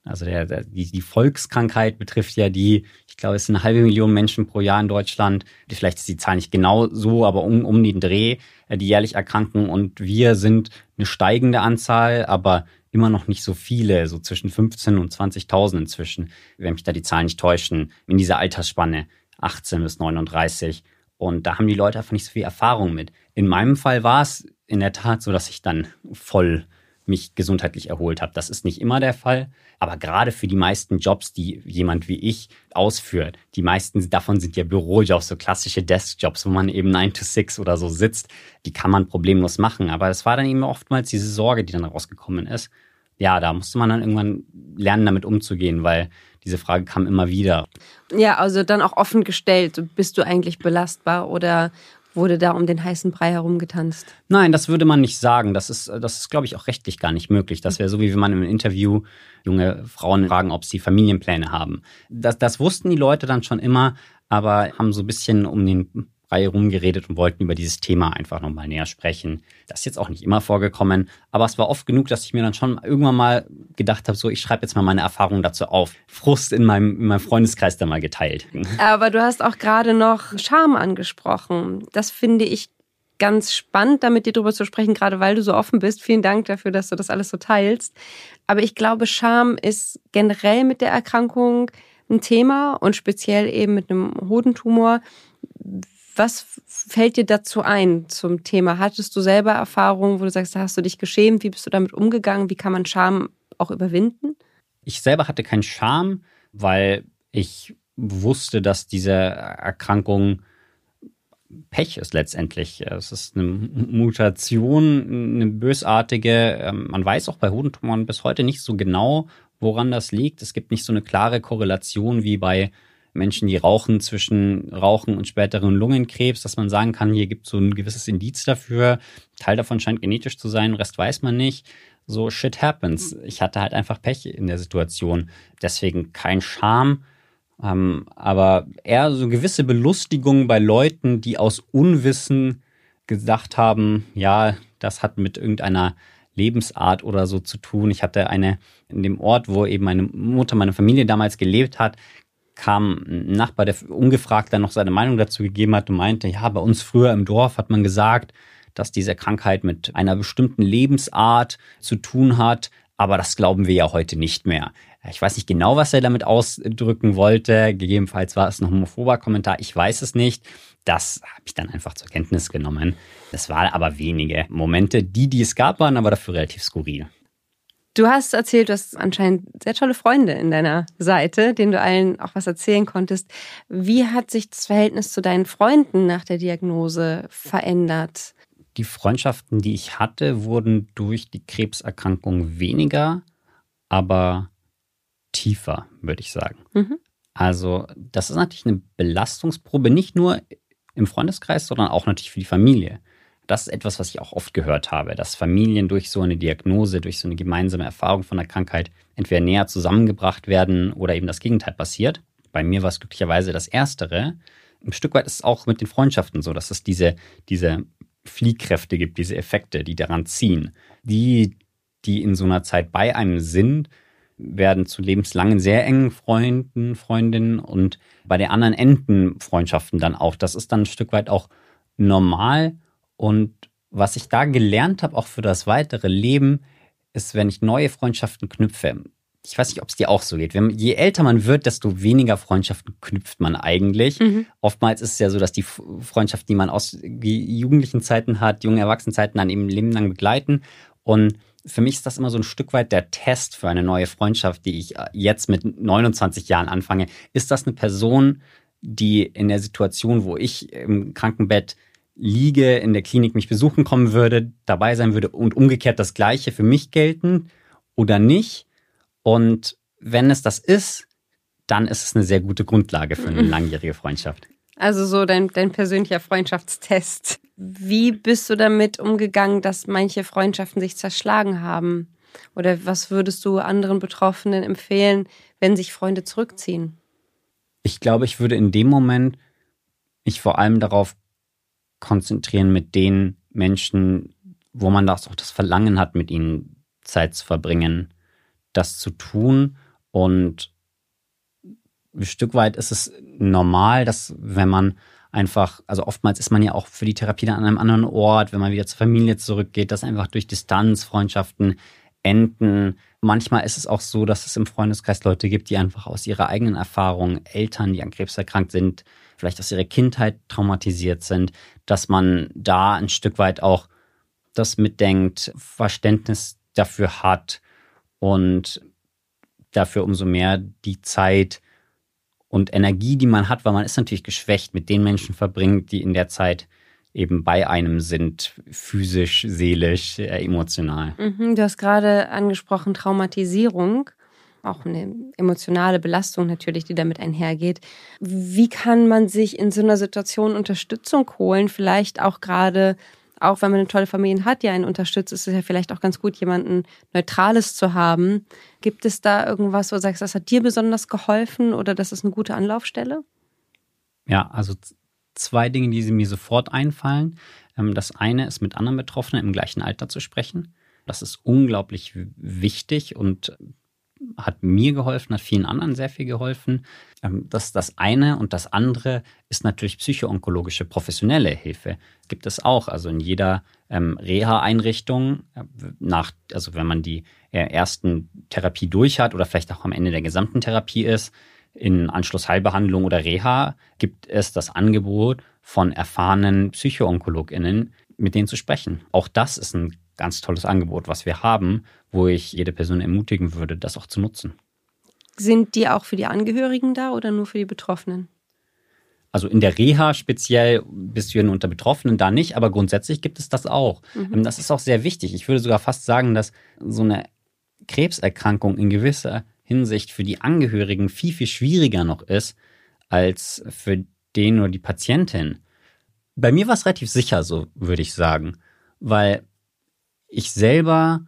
Also der, der, die, die Volkskrankheit betrifft ja die, ich glaube, es sind eine halbe Million Menschen pro Jahr in Deutschland. Vielleicht ist die Zahl nicht genau so, aber um, um den Dreh, äh, die jährlich erkranken. Und wir sind eine steigende Anzahl, aber immer noch nicht so viele, so zwischen 15 und 20.000 inzwischen, wenn mich da die Zahlen nicht täuschen, in dieser Altersspanne 18 bis 39. Und da haben die Leute einfach nicht so viel Erfahrung mit. In meinem Fall war es in der Tat so, dass ich dann voll mich gesundheitlich erholt habe. Das ist nicht immer der Fall, aber gerade für die meisten Jobs, die jemand wie ich ausführt, die meisten davon sind ja Bürojobs, so klassische Deskjobs, wo man eben 9 to 6 oder so sitzt, die kann man problemlos machen. Aber es war dann eben oftmals diese Sorge, die dann rausgekommen ist. Ja, da musste man dann irgendwann lernen, damit umzugehen, weil diese Frage kam immer wieder. Ja, also dann auch offen gestellt, bist du eigentlich belastbar oder wurde da um den heißen Brei herumgetanzt? Nein, das würde man nicht sagen. Das ist, das ist, glaube ich, auch rechtlich gar nicht möglich. Das wäre so, wie wenn man im Interview junge Frauen fragen, ob sie Familienpläne haben. Das, das wussten die Leute dann schon immer, aber haben so ein bisschen um den Reihe rumgeredet und wollten über dieses Thema einfach nochmal näher sprechen. Das ist jetzt auch nicht immer vorgekommen, aber es war oft genug, dass ich mir dann schon irgendwann mal gedacht habe, so ich schreibe jetzt mal meine Erfahrungen dazu auf. Frust in meinem, in meinem Freundeskreis da mal geteilt. Aber du hast auch gerade noch Scham angesprochen. Das finde ich ganz spannend, da mit dir drüber zu sprechen, gerade weil du so offen bist. Vielen Dank dafür, dass du das alles so teilst. Aber ich glaube, Scham ist generell mit der Erkrankung ein Thema und speziell eben mit einem Hodentumor. Was fällt dir dazu ein zum Thema? Hattest du selber Erfahrungen, wo du sagst, hast du dich geschämt? Wie bist du damit umgegangen? Wie kann man Scham auch überwinden? Ich selber hatte keinen Scham, weil ich wusste, dass diese Erkrankung Pech ist letztendlich. Es ist eine Mutation, eine bösartige. Ähm, man weiß auch bei Hodentumoren bis heute nicht so genau, woran das liegt. Es gibt nicht so eine klare Korrelation wie bei Menschen, die rauchen zwischen Rauchen und späteren Lungenkrebs, dass man sagen kann, hier gibt es so ein gewisses Indiz dafür. Teil davon scheint genetisch zu sein, Rest weiß man nicht. So shit happens. Ich hatte halt einfach Pech in der Situation. Deswegen kein Scham, ähm, aber eher so gewisse Belustigung bei Leuten, die aus Unwissen gesagt haben, ja, das hat mit irgendeiner Lebensart oder so zu tun. Ich hatte eine in dem Ort, wo eben meine Mutter, meine Familie damals gelebt hat, kam ein Nachbar, der ungefragt dann noch seine Meinung dazu gegeben hat und meinte, ja, bei uns früher im Dorf hat man gesagt, dass diese Krankheit mit einer bestimmten Lebensart zu tun hat, aber das glauben wir ja heute nicht mehr. Ich weiß nicht genau, was er damit ausdrücken wollte. Gegebenenfalls war es ein homophober Kommentar. Ich weiß es nicht. Das habe ich dann einfach zur Kenntnis genommen. Es waren aber wenige Momente. Die, die es gab, waren aber dafür relativ skurril. Du hast erzählt, du hast anscheinend sehr tolle Freunde in deiner Seite, denen du allen auch was erzählen konntest. Wie hat sich das Verhältnis zu deinen Freunden nach der Diagnose verändert? Die Freundschaften, die ich hatte, wurden durch die Krebserkrankung weniger, aber tiefer, würde ich sagen. Mhm. Also, das ist natürlich eine Belastungsprobe, nicht nur im Freundeskreis, sondern auch natürlich für die Familie das ist etwas, was ich auch oft gehört habe, dass Familien durch so eine Diagnose, durch so eine gemeinsame Erfahrung von der Krankheit entweder näher zusammengebracht werden oder eben das Gegenteil passiert. Bei mir war es glücklicherweise das Erstere. Ein Stück weit ist es auch mit den Freundschaften so, dass es diese, diese Fliehkräfte gibt, diese Effekte, die daran ziehen. Die, die in so einer Zeit bei einem sind, werden zu lebenslangen sehr engen Freunden, Freundinnen und bei den anderen enden Freundschaften dann auch. Das ist dann ein Stück weit auch normal. Und was ich da gelernt habe, auch für das weitere Leben, ist, wenn ich neue Freundschaften knüpfe. Ich weiß nicht, ob es dir auch so geht. Wenn, je älter man wird, desto weniger Freundschaften knüpft man eigentlich. Mhm. Oftmals ist es ja so, dass die Freundschaften, die man aus jugendlichen Zeiten hat, jungen Erwachsenenzeiten dann eben Leben lang begleiten. Und für mich ist das immer so ein Stück weit der Test für eine neue Freundschaft, die ich jetzt mit 29 Jahren anfange. Ist das eine Person, die in der Situation, wo ich im Krankenbett liege, in der Klinik mich besuchen kommen würde, dabei sein würde und umgekehrt das Gleiche für mich gelten oder nicht. Und wenn es das ist, dann ist es eine sehr gute Grundlage für eine langjährige Freundschaft. Also so dein, dein persönlicher Freundschaftstest. Wie bist du damit umgegangen, dass manche Freundschaften sich zerschlagen haben? Oder was würdest du anderen Betroffenen empfehlen, wenn sich Freunde zurückziehen? Ich glaube, ich würde in dem Moment mich vor allem darauf konzentrieren mit den Menschen, wo man das auch das Verlangen hat, mit ihnen Zeit zu verbringen, das zu tun. Und ein Stück weit ist es normal, dass wenn man einfach, also oftmals ist man ja auch für die Therapie dann an einem anderen Ort, wenn man wieder zur Familie zurückgeht, dass einfach durch Distanz Freundschaften enden. Manchmal ist es auch so, dass es im Freundeskreis Leute gibt, die einfach aus ihrer eigenen Erfahrung, Eltern, die an Krebs erkrankt sind, vielleicht aus ihrer Kindheit traumatisiert sind, dass man da ein Stück weit auch das mitdenkt, Verständnis dafür hat und dafür umso mehr die Zeit und Energie, die man hat, weil man ist natürlich geschwächt, mit den Menschen verbringt, die in der Zeit eben bei einem sind, physisch, seelisch, äh, emotional. Mhm, du hast gerade angesprochen Traumatisierung auch eine emotionale Belastung natürlich, die damit einhergeht. Wie kann man sich in so einer Situation Unterstützung holen? Vielleicht auch gerade, auch wenn man eine tolle Familie hat, die einen unterstützt, ist es ja vielleicht auch ganz gut, jemanden Neutrales zu haben. Gibt es da irgendwas, wo du sagst, das hat dir besonders geholfen oder das ist eine gute Anlaufstelle? Ja, also zwei Dinge, die mir sofort einfallen. Ähm, das eine ist, mit anderen Betroffenen im gleichen Alter zu sprechen. Das ist unglaublich wichtig und hat mir geholfen, hat vielen anderen sehr viel geholfen. Ähm, das ist das eine. Und das andere ist natürlich psychoonkologische professionelle Hilfe. Gibt es auch. Also in jeder ähm, Reha-Einrichtung, äh, nach, also wenn man die äh, ersten Therapie durch hat oder vielleicht auch am Ende der gesamten Therapie ist, in Anschlussheilbehandlung oder Reha, gibt es das Angebot von erfahrenen PsychoonkologInnen, mit denen zu sprechen. Auch das ist ein ganz tolles Angebot, was wir haben, wo ich jede Person ermutigen würde, das auch zu nutzen. Sind die auch für die Angehörigen da oder nur für die Betroffenen? Also in der Reha speziell bist du ja nur unter Betroffenen da nicht, aber grundsätzlich gibt es das auch. Mhm. Ähm, das ist auch sehr wichtig. Ich würde sogar fast sagen, dass so eine Krebserkrankung in gewisser Hinsicht für die Angehörigen viel, viel schwieriger noch ist als für den oder die Patientin. Bei mir war es relativ sicher so, würde ich sagen, weil ich selber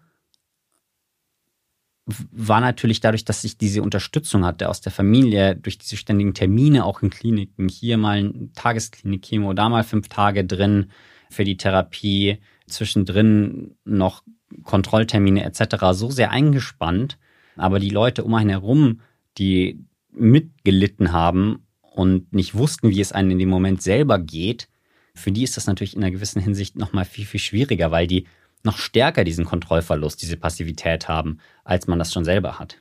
war natürlich dadurch, dass ich diese Unterstützung hatte aus der Familie, durch diese ständigen Termine auch in Kliniken, hier mal ein Tagesklinik Chemo, da mal fünf Tage drin für die Therapie, zwischendrin noch Kontrolltermine etc. so sehr eingespannt. Aber die Leute um einen herum, die mitgelitten haben und nicht wussten, wie es einem in dem Moment selber geht, für die ist das natürlich in einer gewissen Hinsicht nochmal viel, viel schwieriger, weil die noch stärker diesen Kontrollverlust, diese Passivität haben, als man das schon selber hat.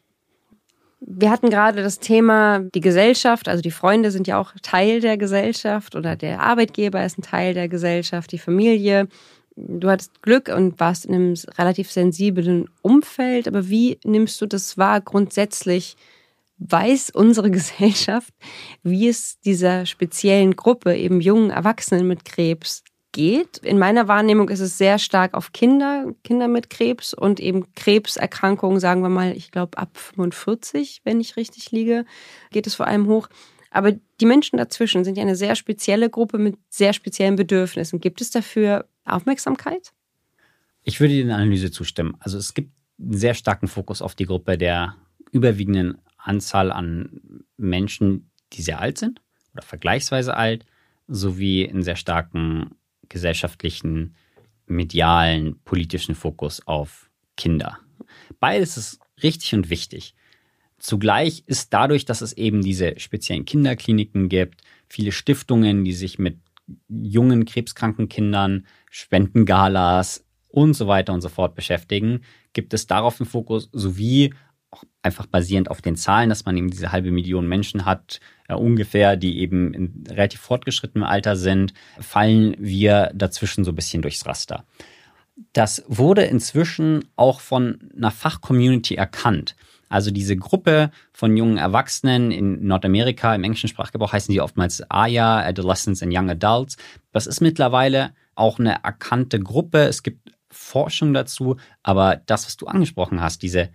Wir hatten gerade das Thema die Gesellschaft, also die Freunde sind ja auch Teil der Gesellschaft oder der Arbeitgeber ist ein Teil der Gesellschaft, die Familie. Du hattest Glück und warst in einem relativ sensiblen Umfeld, aber wie nimmst du das wahr grundsätzlich? Weiß unsere Gesellschaft, wie es dieser speziellen Gruppe, eben jungen Erwachsenen mit Krebs, geht. In meiner Wahrnehmung ist es sehr stark auf Kinder, Kinder mit Krebs und eben Krebserkrankungen, sagen wir mal, ich glaube ab 45, wenn ich richtig liege, geht es vor allem hoch. Aber die Menschen dazwischen sind ja eine sehr spezielle Gruppe mit sehr speziellen Bedürfnissen. Gibt es dafür Aufmerksamkeit? Ich würde der Analyse zustimmen. Also es gibt einen sehr starken Fokus auf die Gruppe der überwiegenden Anzahl an Menschen, die sehr alt sind oder vergleichsweise alt, sowie einen sehr starken gesellschaftlichen, medialen, politischen Fokus auf Kinder. Beides ist richtig und wichtig. Zugleich ist dadurch, dass es eben diese speziellen Kinderkliniken gibt, viele Stiftungen, die sich mit jungen krebskranken Kindern, Spendengalas und so weiter und so fort beschäftigen, gibt es darauf einen Fokus sowie einfach basierend auf den Zahlen, dass man eben diese halbe Million Menschen hat, äh, ungefähr, die eben in relativ fortgeschrittenem Alter sind, fallen wir dazwischen so ein bisschen durchs Raster. Das wurde inzwischen auch von einer Fachcommunity erkannt. Also diese Gruppe von jungen Erwachsenen in Nordamerika, im englischen Sprachgebrauch heißen die oftmals AYA, Adolescents and Young Adults. Das ist mittlerweile auch eine erkannte Gruppe. Es gibt Forschung dazu, aber das, was du angesprochen hast, diese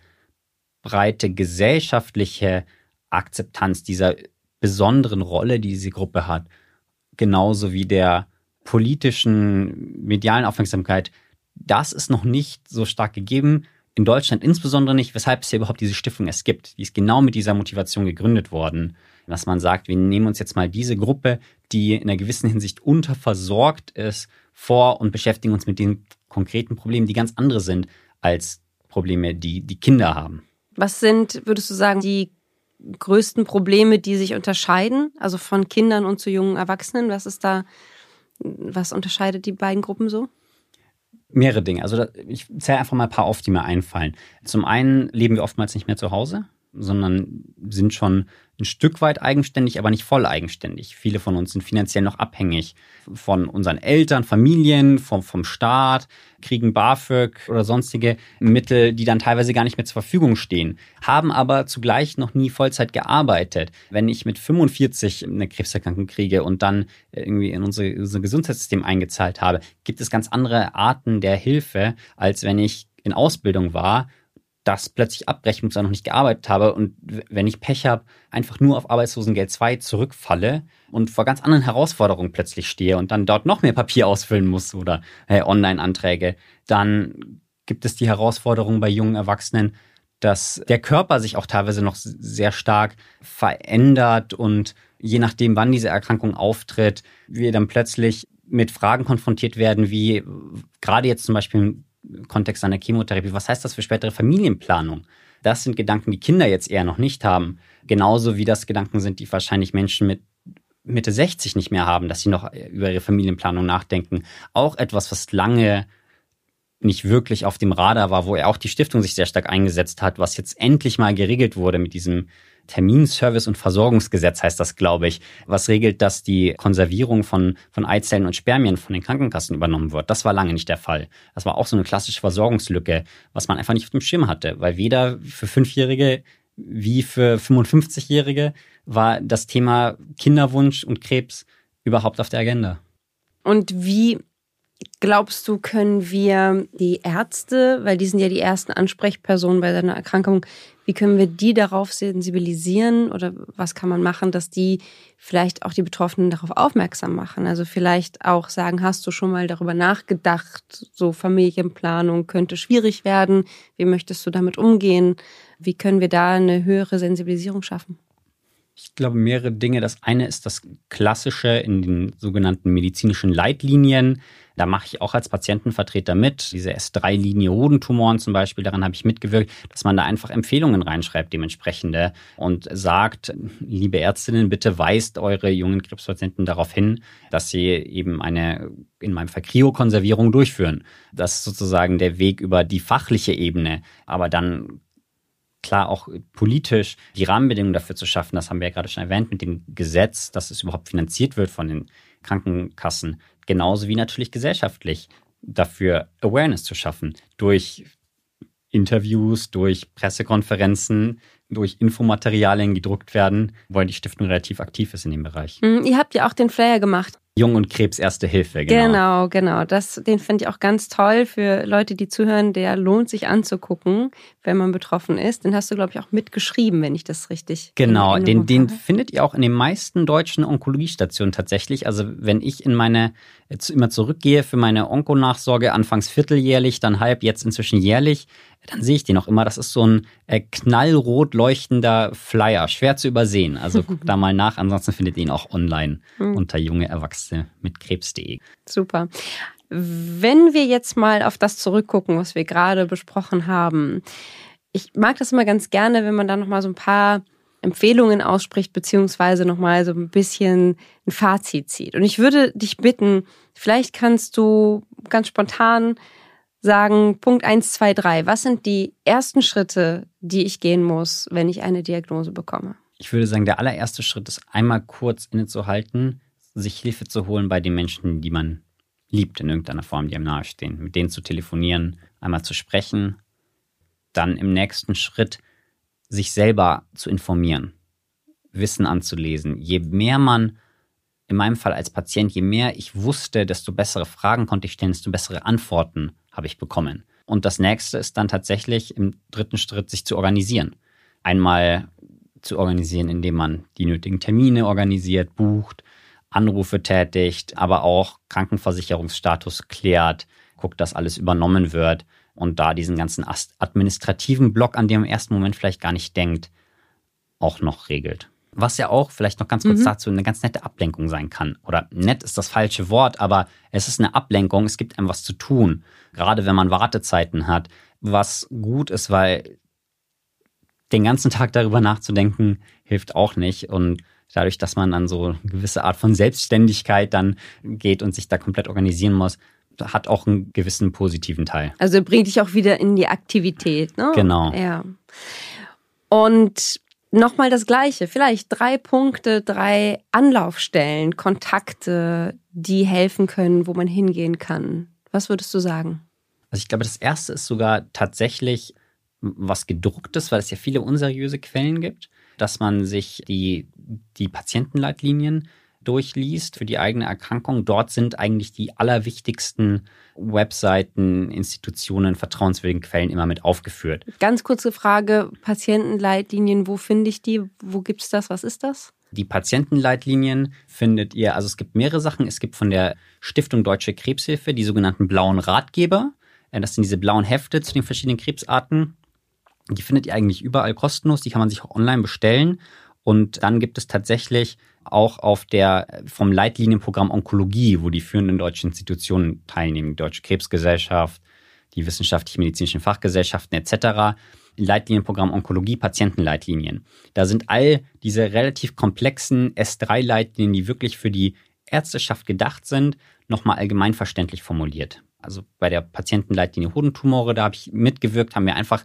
breite gesellschaftliche Akzeptanz dieser besonderen Rolle, die diese Gruppe hat, genauso wie der politischen, medialen Aufmerksamkeit, das ist noch nicht so stark gegeben. In Deutschland insbesondere nicht, weshalb es ja überhaupt diese Stiftung es gibt. Die ist genau mit dieser Motivation gegründet worden, dass man sagt, wir nehmen uns jetzt mal diese Gruppe, die in einer gewissen Hinsicht unterversorgt ist, vor und beschäftigen uns mit den konkreten Problemen, die ganz andere sind als Probleme, die die Kinder haben. Was sind, würdest du sagen, die größten Probleme, die sich unterscheiden, also von Kindern und zu jungen Erwachsenen? Was ist da, was unterscheidet die beiden Gruppen so? Mehrere Dinge. Also ich zähle einfach mal ein paar auf, die mir einfallen. Zum einen leben wir oftmals nicht mehr zu Hause, sondern sind schon ein Stück weit eigenständig, aber nicht voll eigenständig. Viele von uns sind finanziell noch abhängig von unseren Eltern, Familien, vom, vom Staat, kriegen BAföG oder sonstige Mittel, die dann teilweise gar nicht mehr zur Verfügung stehen, haben aber zugleich noch nie Vollzeit gearbeitet. Wenn ich mit 45 eine Krebserkrankung kriege und dann irgendwie in unser, unser Gesundheitssystem eingezahlt habe, gibt es ganz andere Arten der Hilfe, als wenn ich in Ausbildung war das plötzlich abbrechen muss, noch nicht gearbeitet habe und wenn ich Pech habe, einfach nur auf Arbeitslosengeld 2 zurückfalle und vor ganz anderen Herausforderungen plötzlich stehe und dann dort noch mehr Papier ausfüllen muss oder äh, Online-Anträge, dann gibt es die Herausforderung bei jungen Erwachsenen, dass der Körper sich auch teilweise noch sehr stark verändert und je nachdem, wann diese Erkrankung auftritt, wir dann plötzlich mit Fragen konfrontiert werden, wie gerade jetzt zum Beispiel Kontext einer Chemotherapie. Was heißt das für spätere Familienplanung? Das sind Gedanken, die Kinder jetzt eher noch nicht haben. Genauso wie das Gedanken sind, die wahrscheinlich Menschen mit Mitte 60 nicht mehr haben, dass sie noch über ihre Familienplanung nachdenken. Auch etwas, was lange nicht wirklich auf dem Radar war, wo er auch die Stiftung sich sehr stark eingesetzt hat, was jetzt endlich mal geregelt wurde mit diesem Terminservice- und Versorgungsgesetz heißt das, glaube ich, was regelt, dass die Konservierung von, von Eizellen und Spermien von den Krankenkassen übernommen wird. Das war lange nicht der Fall. Das war auch so eine klassische Versorgungslücke, was man einfach nicht auf dem Schirm hatte, weil weder für Fünfjährige wie für 55-Jährige war das Thema Kinderwunsch und Krebs überhaupt auf der Agenda. Und wie glaubst du, können wir die Ärzte, weil die sind ja die ersten Ansprechpersonen bei seiner Erkrankung, wie können wir die darauf sensibilisieren oder was kann man machen, dass die vielleicht auch die Betroffenen darauf aufmerksam machen? Also vielleicht auch sagen, hast du schon mal darüber nachgedacht, so Familienplanung könnte schwierig werden. Wie möchtest du damit umgehen? Wie können wir da eine höhere Sensibilisierung schaffen? Ich glaube, mehrere Dinge. Das eine ist das Klassische in den sogenannten medizinischen Leitlinien. Da mache ich auch als Patientenvertreter mit. Diese S3-Linie Hodentumoren zum Beispiel, daran habe ich mitgewirkt, dass man da einfach Empfehlungen reinschreibt, dementsprechende, und sagt, liebe Ärztinnen, bitte weist eure jungen Krebspatienten darauf hin, dass sie eben eine, in meinem Fall Kryokonservierung durchführen. Das ist sozusagen der Weg über die fachliche Ebene. Aber dann klar auch politisch die Rahmenbedingungen dafür zu schaffen, das haben wir ja gerade schon erwähnt mit dem Gesetz, dass es überhaupt finanziert wird von den Krankenkassen, genauso wie natürlich gesellschaftlich dafür Awareness zu schaffen durch Interviews, durch Pressekonferenzen, durch Infomaterialien gedruckt werden, weil die Stiftung relativ aktiv ist in dem Bereich. Mhm, ihr habt ja auch den Flyer gemacht. Jung und Krebs Erste Hilfe, genau. Genau, genau. Das, den finde ich auch ganz toll für Leute, die zuhören. Der lohnt sich anzugucken, wenn man betroffen ist. Den hast du, glaube ich, auch mitgeschrieben, wenn ich das richtig. Genau, den, den findet ihr auch in den meisten deutschen Onkologiestationen tatsächlich. Also wenn ich in meine immer zurückgehe für meine Onkonachsorge, anfangs vierteljährlich, dann halb, jetzt inzwischen jährlich, dann sehe ich den auch immer. Das ist so ein äh, knallrot leuchtender Flyer, schwer zu übersehen. Also guckt da mal nach, ansonsten findet ihr ihn auch online mhm. unter junge Erwachsene mit Krebs.de. Super. Wenn wir jetzt mal auf das zurückgucken, was wir gerade besprochen haben, ich mag das immer ganz gerne, wenn man da noch mal so ein paar Empfehlungen ausspricht, beziehungsweise nochmal so ein bisschen ein Fazit zieht. Und ich würde dich bitten, vielleicht kannst du ganz spontan sagen, Punkt 1, 2, 3, was sind die ersten Schritte, die ich gehen muss, wenn ich eine Diagnose bekomme? Ich würde sagen, der allererste Schritt ist einmal kurz innezuhalten, sich Hilfe zu holen bei den Menschen, die man liebt in irgendeiner Form, die einem nahestehen, mit denen zu telefonieren, einmal zu sprechen, dann im nächsten Schritt sich selber zu informieren, Wissen anzulesen. Je mehr man, in meinem Fall als Patient, je mehr ich wusste, desto bessere Fragen konnte ich stellen, desto bessere Antworten habe ich bekommen. Und das nächste ist dann tatsächlich im dritten Schritt, sich zu organisieren. Einmal zu organisieren, indem man die nötigen Termine organisiert, bucht, Anrufe tätigt, aber auch Krankenversicherungsstatus klärt, guckt, dass alles übernommen wird und da diesen ganzen administrativen Block, an dem im ersten Moment vielleicht gar nicht denkt, auch noch regelt. Was ja auch vielleicht noch ganz kurz mhm. dazu eine ganz nette Ablenkung sein kann. Oder nett ist das falsche Wort, aber es ist eine Ablenkung. Es gibt einem was zu tun. Gerade wenn man Wartezeiten hat. Was gut ist, weil den ganzen Tag darüber nachzudenken, hilft auch nicht. Und dadurch, dass man dann so eine gewisse Art von Selbstständigkeit dann geht und sich da komplett organisieren muss, hat auch einen gewissen positiven Teil. Also bringt dich auch wieder in die Aktivität, ne? Genau. Ja. Und nochmal das Gleiche. Vielleicht drei Punkte, drei Anlaufstellen, Kontakte, die helfen können, wo man hingehen kann. Was würdest du sagen? Also ich glaube, das erste ist sogar tatsächlich was gedrucktes, weil es ja viele unseriöse Quellen gibt, dass man sich die, die Patientenleitlinien durchliest für die eigene Erkrankung. Dort sind eigentlich die allerwichtigsten Webseiten, Institutionen, vertrauenswürdigen Quellen immer mit aufgeführt. Ganz kurze Frage, Patientenleitlinien, wo finde ich die? Wo gibt es das? Was ist das? Die Patientenleitlinien findet ihr, also es gibt mehrere Sachen. Es gibt von der Stiftung Deutsche Krebshilfe die sogenannten blauen Ratgeber. Äh, das sind diese blauen Hefte zu den verschiedenen Krebsarten. Die findet ihr eigentlich überall kostenlos. Die kann man sich auch online bestellen. Und dann gibt es tatsächlich auch auf der vom Leitlinienprogramm Onkologie, wo die führenden deutschen Institutionen teilnehmen, die Deutsche Krebsgesellschaft, die wissenschaftlich medizinischen Fachgesellschaften etc. Leitlinienprogramm Onkologie, Patientenleitlinien. Da sind all diese relativ komplexen S3-Leitlinien, die wirklich für die Ärzteschaft gedacht sind, nochmal allgemeinverständlich formuliert. Also bei der Patientenleitlinie Hodentumore, da habe ich mitgewirkt, haben wir einfach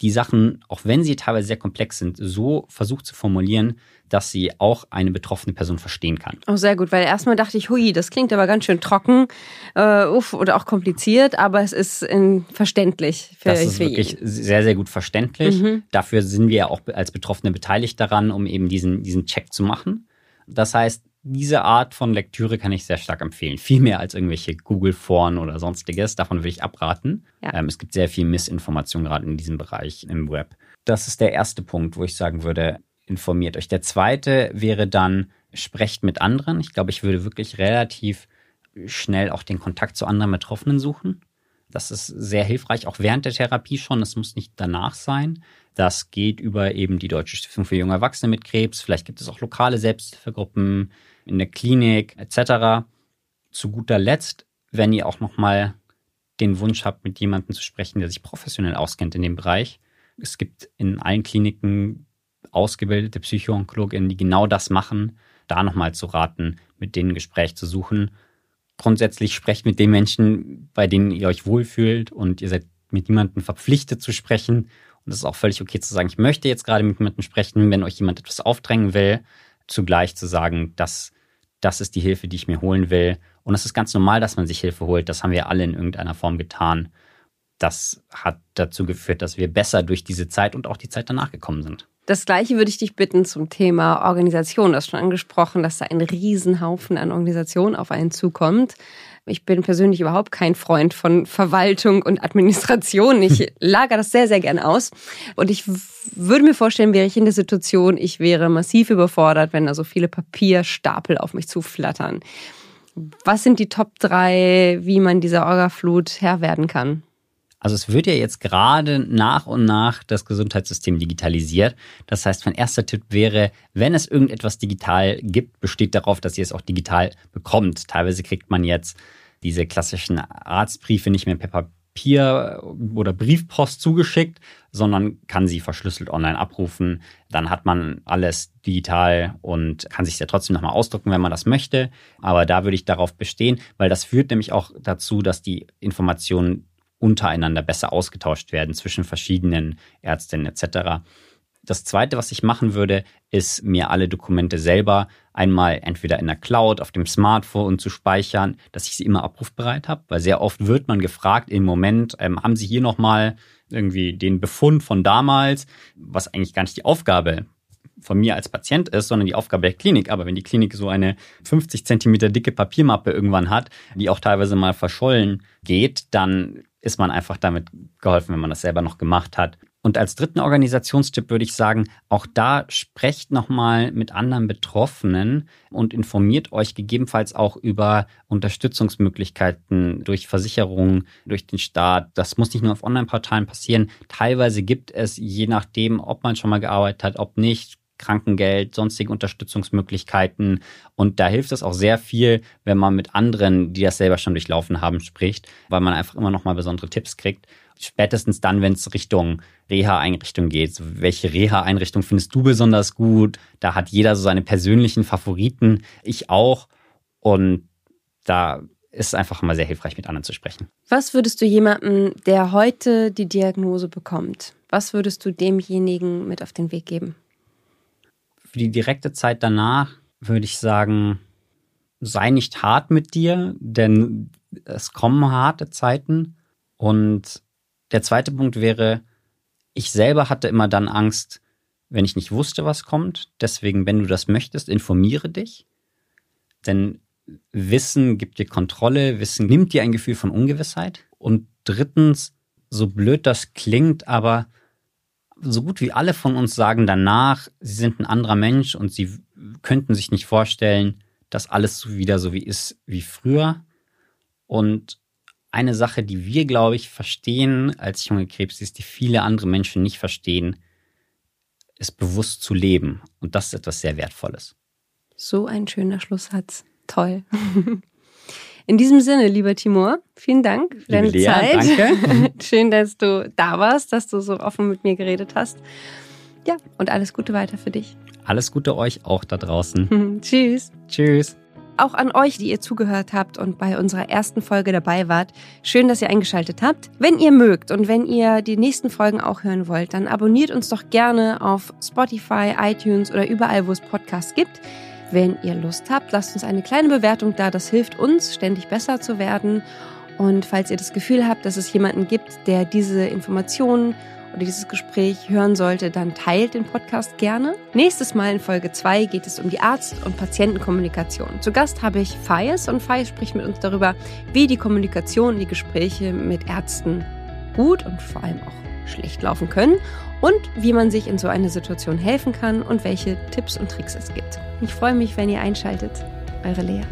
die Sachen, auch wenn sie teilweise sehr komplex sind, so versucht zu formulieren, dass sie auch eine betroffene Person verstehen kann. Oh, sehr gut, weil erstmal dachte ich, hui, das klingt aber ganz schön trocken äh, uff, oder auch kompliziert, aber es ist in, verständlich. Für, das ist für wirklich jeden. sehr, sehr gut verständlich. Mhm. Dafür sind wir ja auch als Betroffene beteiligt daran, um eben diesen, diesen Check zu machen. Das heißt, diese Art von Lektüre kann ich sehr stark empfehlen. Viel mehr als irgendwelche Google-Foren oder sonstiges. Davon würde ich abraten. Ja. Ähm, es gibt sehr viel Missinformation gerade in diesem Bereich im Web. Das ist der erste Punkt, wo ich sagen würde, informiert euch. Der zweite wäre dann, sprecht mit anderen. Ich glaube, ich würde wirklich relativ schnell auch den Kontakt zu anderen Betroffenen suchen. Das ist sehr hilfreich, auch während der Therapie schon. Das muss nicht danach sein. Das geht über eben die Deutsche Stiftung für junge Erwachsene mit Krebs. Vielleicht gibt es auch lokale Selbsthilfegruppen in der Klinik etc. Zu guter Letzt, wenn ihr auch nochmal den Wunsch habt, mit jemandem zu sprechen, der sich professionell auskennt in dem Bereich. Es gibt in allen Kliniken ausgebildete Psychoonkologinnen, die genau das machen, da nochmal zu raten, mit denen ein Gespräch zu suchen. Grundsätzlich sprecht mit den Menschen, bei denen ihr euch wohlfühlt und ihr seid mit niemandem verpflichtet zu sprechen. Und es ist auch völlig okay zu sagen, ich möchte jetzt gerade mit jemandem sprechen, wenn euch jemand etwas aufdrängen will, zugleich zu sagen, dass das ist die Hilfe, die ich mir holen will. Und es ist ganz normal, dass man sich Hilfe holt. Das haben wir alle in irgendeiner Form getan. Das hat dazu geführt, dass wir besser durch diese Zeit und auch die Zeit danach gekommen sind. Das Gleiche würde ich dich bitten zum Thema Organisation. Du hast schon angesprochen, dass da ein Riesenhaufen an Organisationen auf einen zukommt. Ich bin persönlich überhaupt kein Freund von Verwaltung und Administration. Ich lager das sehr, sehr gern aus. Und ich würde mir vorstellen, wäre ich in der Situation, ich wäre massiv überfordert, wenn da so viele Papierstapel auf mich zuflattern. Was sind die Top 3, wie man dieser Orgaflut Herr werden kann? Also es wird ja jetzt gerade nach und nach das Gesundheitssystem digitalisiert. Das heißt, mein erster Tipp wäre, wenn es irgendetwas digital gibt, besteht darauf, dass ihr es auch digital bekommt. Teilweise kriegt man jetzt diese klassischen Arztbriefe nicht mehr per Papier oder Briefpost zugeschickt, sondern kann sie verschlüsselt online abrufen. Dann hat man alles digital und kann sich ja trotzdem nochmal ausdrucken, wenn man das möchte. Aber da würde ich darauf bestehen, weil das führt nämlich auch dazu, dass die Informationen untereinander besser ausgetauscht werden zwischen verschiedenen Ärztinnen etc. Das Zweite, was ich machen würde, ist mir alle Dokumente selber einmal entweder in der Cloud, auf dem Smartphone zu speichern, dass ich sie immer abrufbereit habe, weil sehr oft wird man gefragt im Moment, ähm, haben Sie hier nochmal irgendwie den Befund von damals, was eigentlich gar nicht die Aufgabe von mir als Patient ist, sondern die Aufgabe der Klinik. Aber wenn die Klinik so eine 50 Zentimeter dicke Papiermappe irgendwann hat, die auch teilweise mal verschollen geht, dann ist man einfach damit geholfen, wenn man das selber noch gemacht hat. Und als dritten Organisationstipp würde ich sagen, auch da sprecht nochmal mit anderen Betroffenen und informiert euch gegebenenfalls auch über Unterstützungsmöglichkeiten durch Versicherungen, durch den Staat. Das muss nicht nur auf Online-Portalen passieren. Teilweise gibt es, je nachdem, ob man schon mal gearbeitet hat, ob nicht, Krankengeld, sonstige Unterstützungsmöglichkeiten. Und da hilft es auch sehr viel, wenn man mit anderen, die das selber schon durchlaufen haben, spricht, weil man einfach immer noch mal besondere Tipps kriegt spätestens dann, wenn es Richtung Reha-Einrichtung geht. welche Reha-Einrichtung findest du besonders gut? Da hat jeder so seine persönlichen Favoriten. Ich auch. Und da ist es einfach immer sehr hilfreich, mit anderen zu sprechen. Was würdest du jemandem, der heute die Diagnose bekommt, was würdest du demjenigen mit auf den Weg geben? Für die direkte Zeit danach würde ich sagen, sei nicht hart mit dir, denn es kommen harte Zeiten und der zweite Punkt wäre, ich selber hatte immer dann Angst, wenn ich nicht wusste, was kommt. Deswegen, wenn du das möchtest, informiere dich. Denn Wissen gibt dir Kontrolle, Wissen nimmt dir ein Gefühl von Ungewissheit. Und drittens, so blöd das klingt, aber so gut wie alle von uns sagen danach, sie sind ein anderer Mensch und sie könnten sich nicht vorstellen, dass alles wieder so wie ist wie früher. Und eine Sache, die wir, glaube ich, verstehen als junge Krebs, die viele andere Menschen nicht verstehen, ist bewusst zu leben. Und das ist etwas sehr Wertvolles. So ein schöner Schlusssatz. Toll. In diesem Sinne, lieber Timur, vielen Dank für deine Lea, Zeit. Danke. Schön, dass du da warst, dass du so offen mit mir geredet hast. Ja, und alles Gute weiter für dich. Alles Gute euch auch da draußen. Tschüss. Tschüss auch an euch, die ihr zugehört habt und bei unserer ersten Folge dabei wart. Schön, dass ihr eingeschaltet habt. Wenn ihr mögt und wenn ihr die nächsten Folgen auch hören wollt, dann abonniert uns doch gerne auf Spotify, iTunes oder überall, wo es Podcasts gibt. Wenn ihr Lust habt, lasst uns eine kleine Bewertung da. Das hilft uns, ständig besser zu werden. Und falls ihr das Gefühl habt, dass es jemanden gibt, der diese Informationen oder dieses Gespräch hören sollte, dann teilt den Podcast gerne. Nächstes Mal in Folge 2 geht es um die Arzt- und Patientenkommunikation. Zu Gast habe ich Fayes und Fayes spricht mit uns darüber, wie die Kommunikation, die Gespräche mit Ärzten gut und vor allem auch schlecht laufen können und wie man sich in so einer Situation helfen kann und welche Tipps und Tricks es gibt. Ich freue mich, wenn ihr einschaltet. Eure Lea.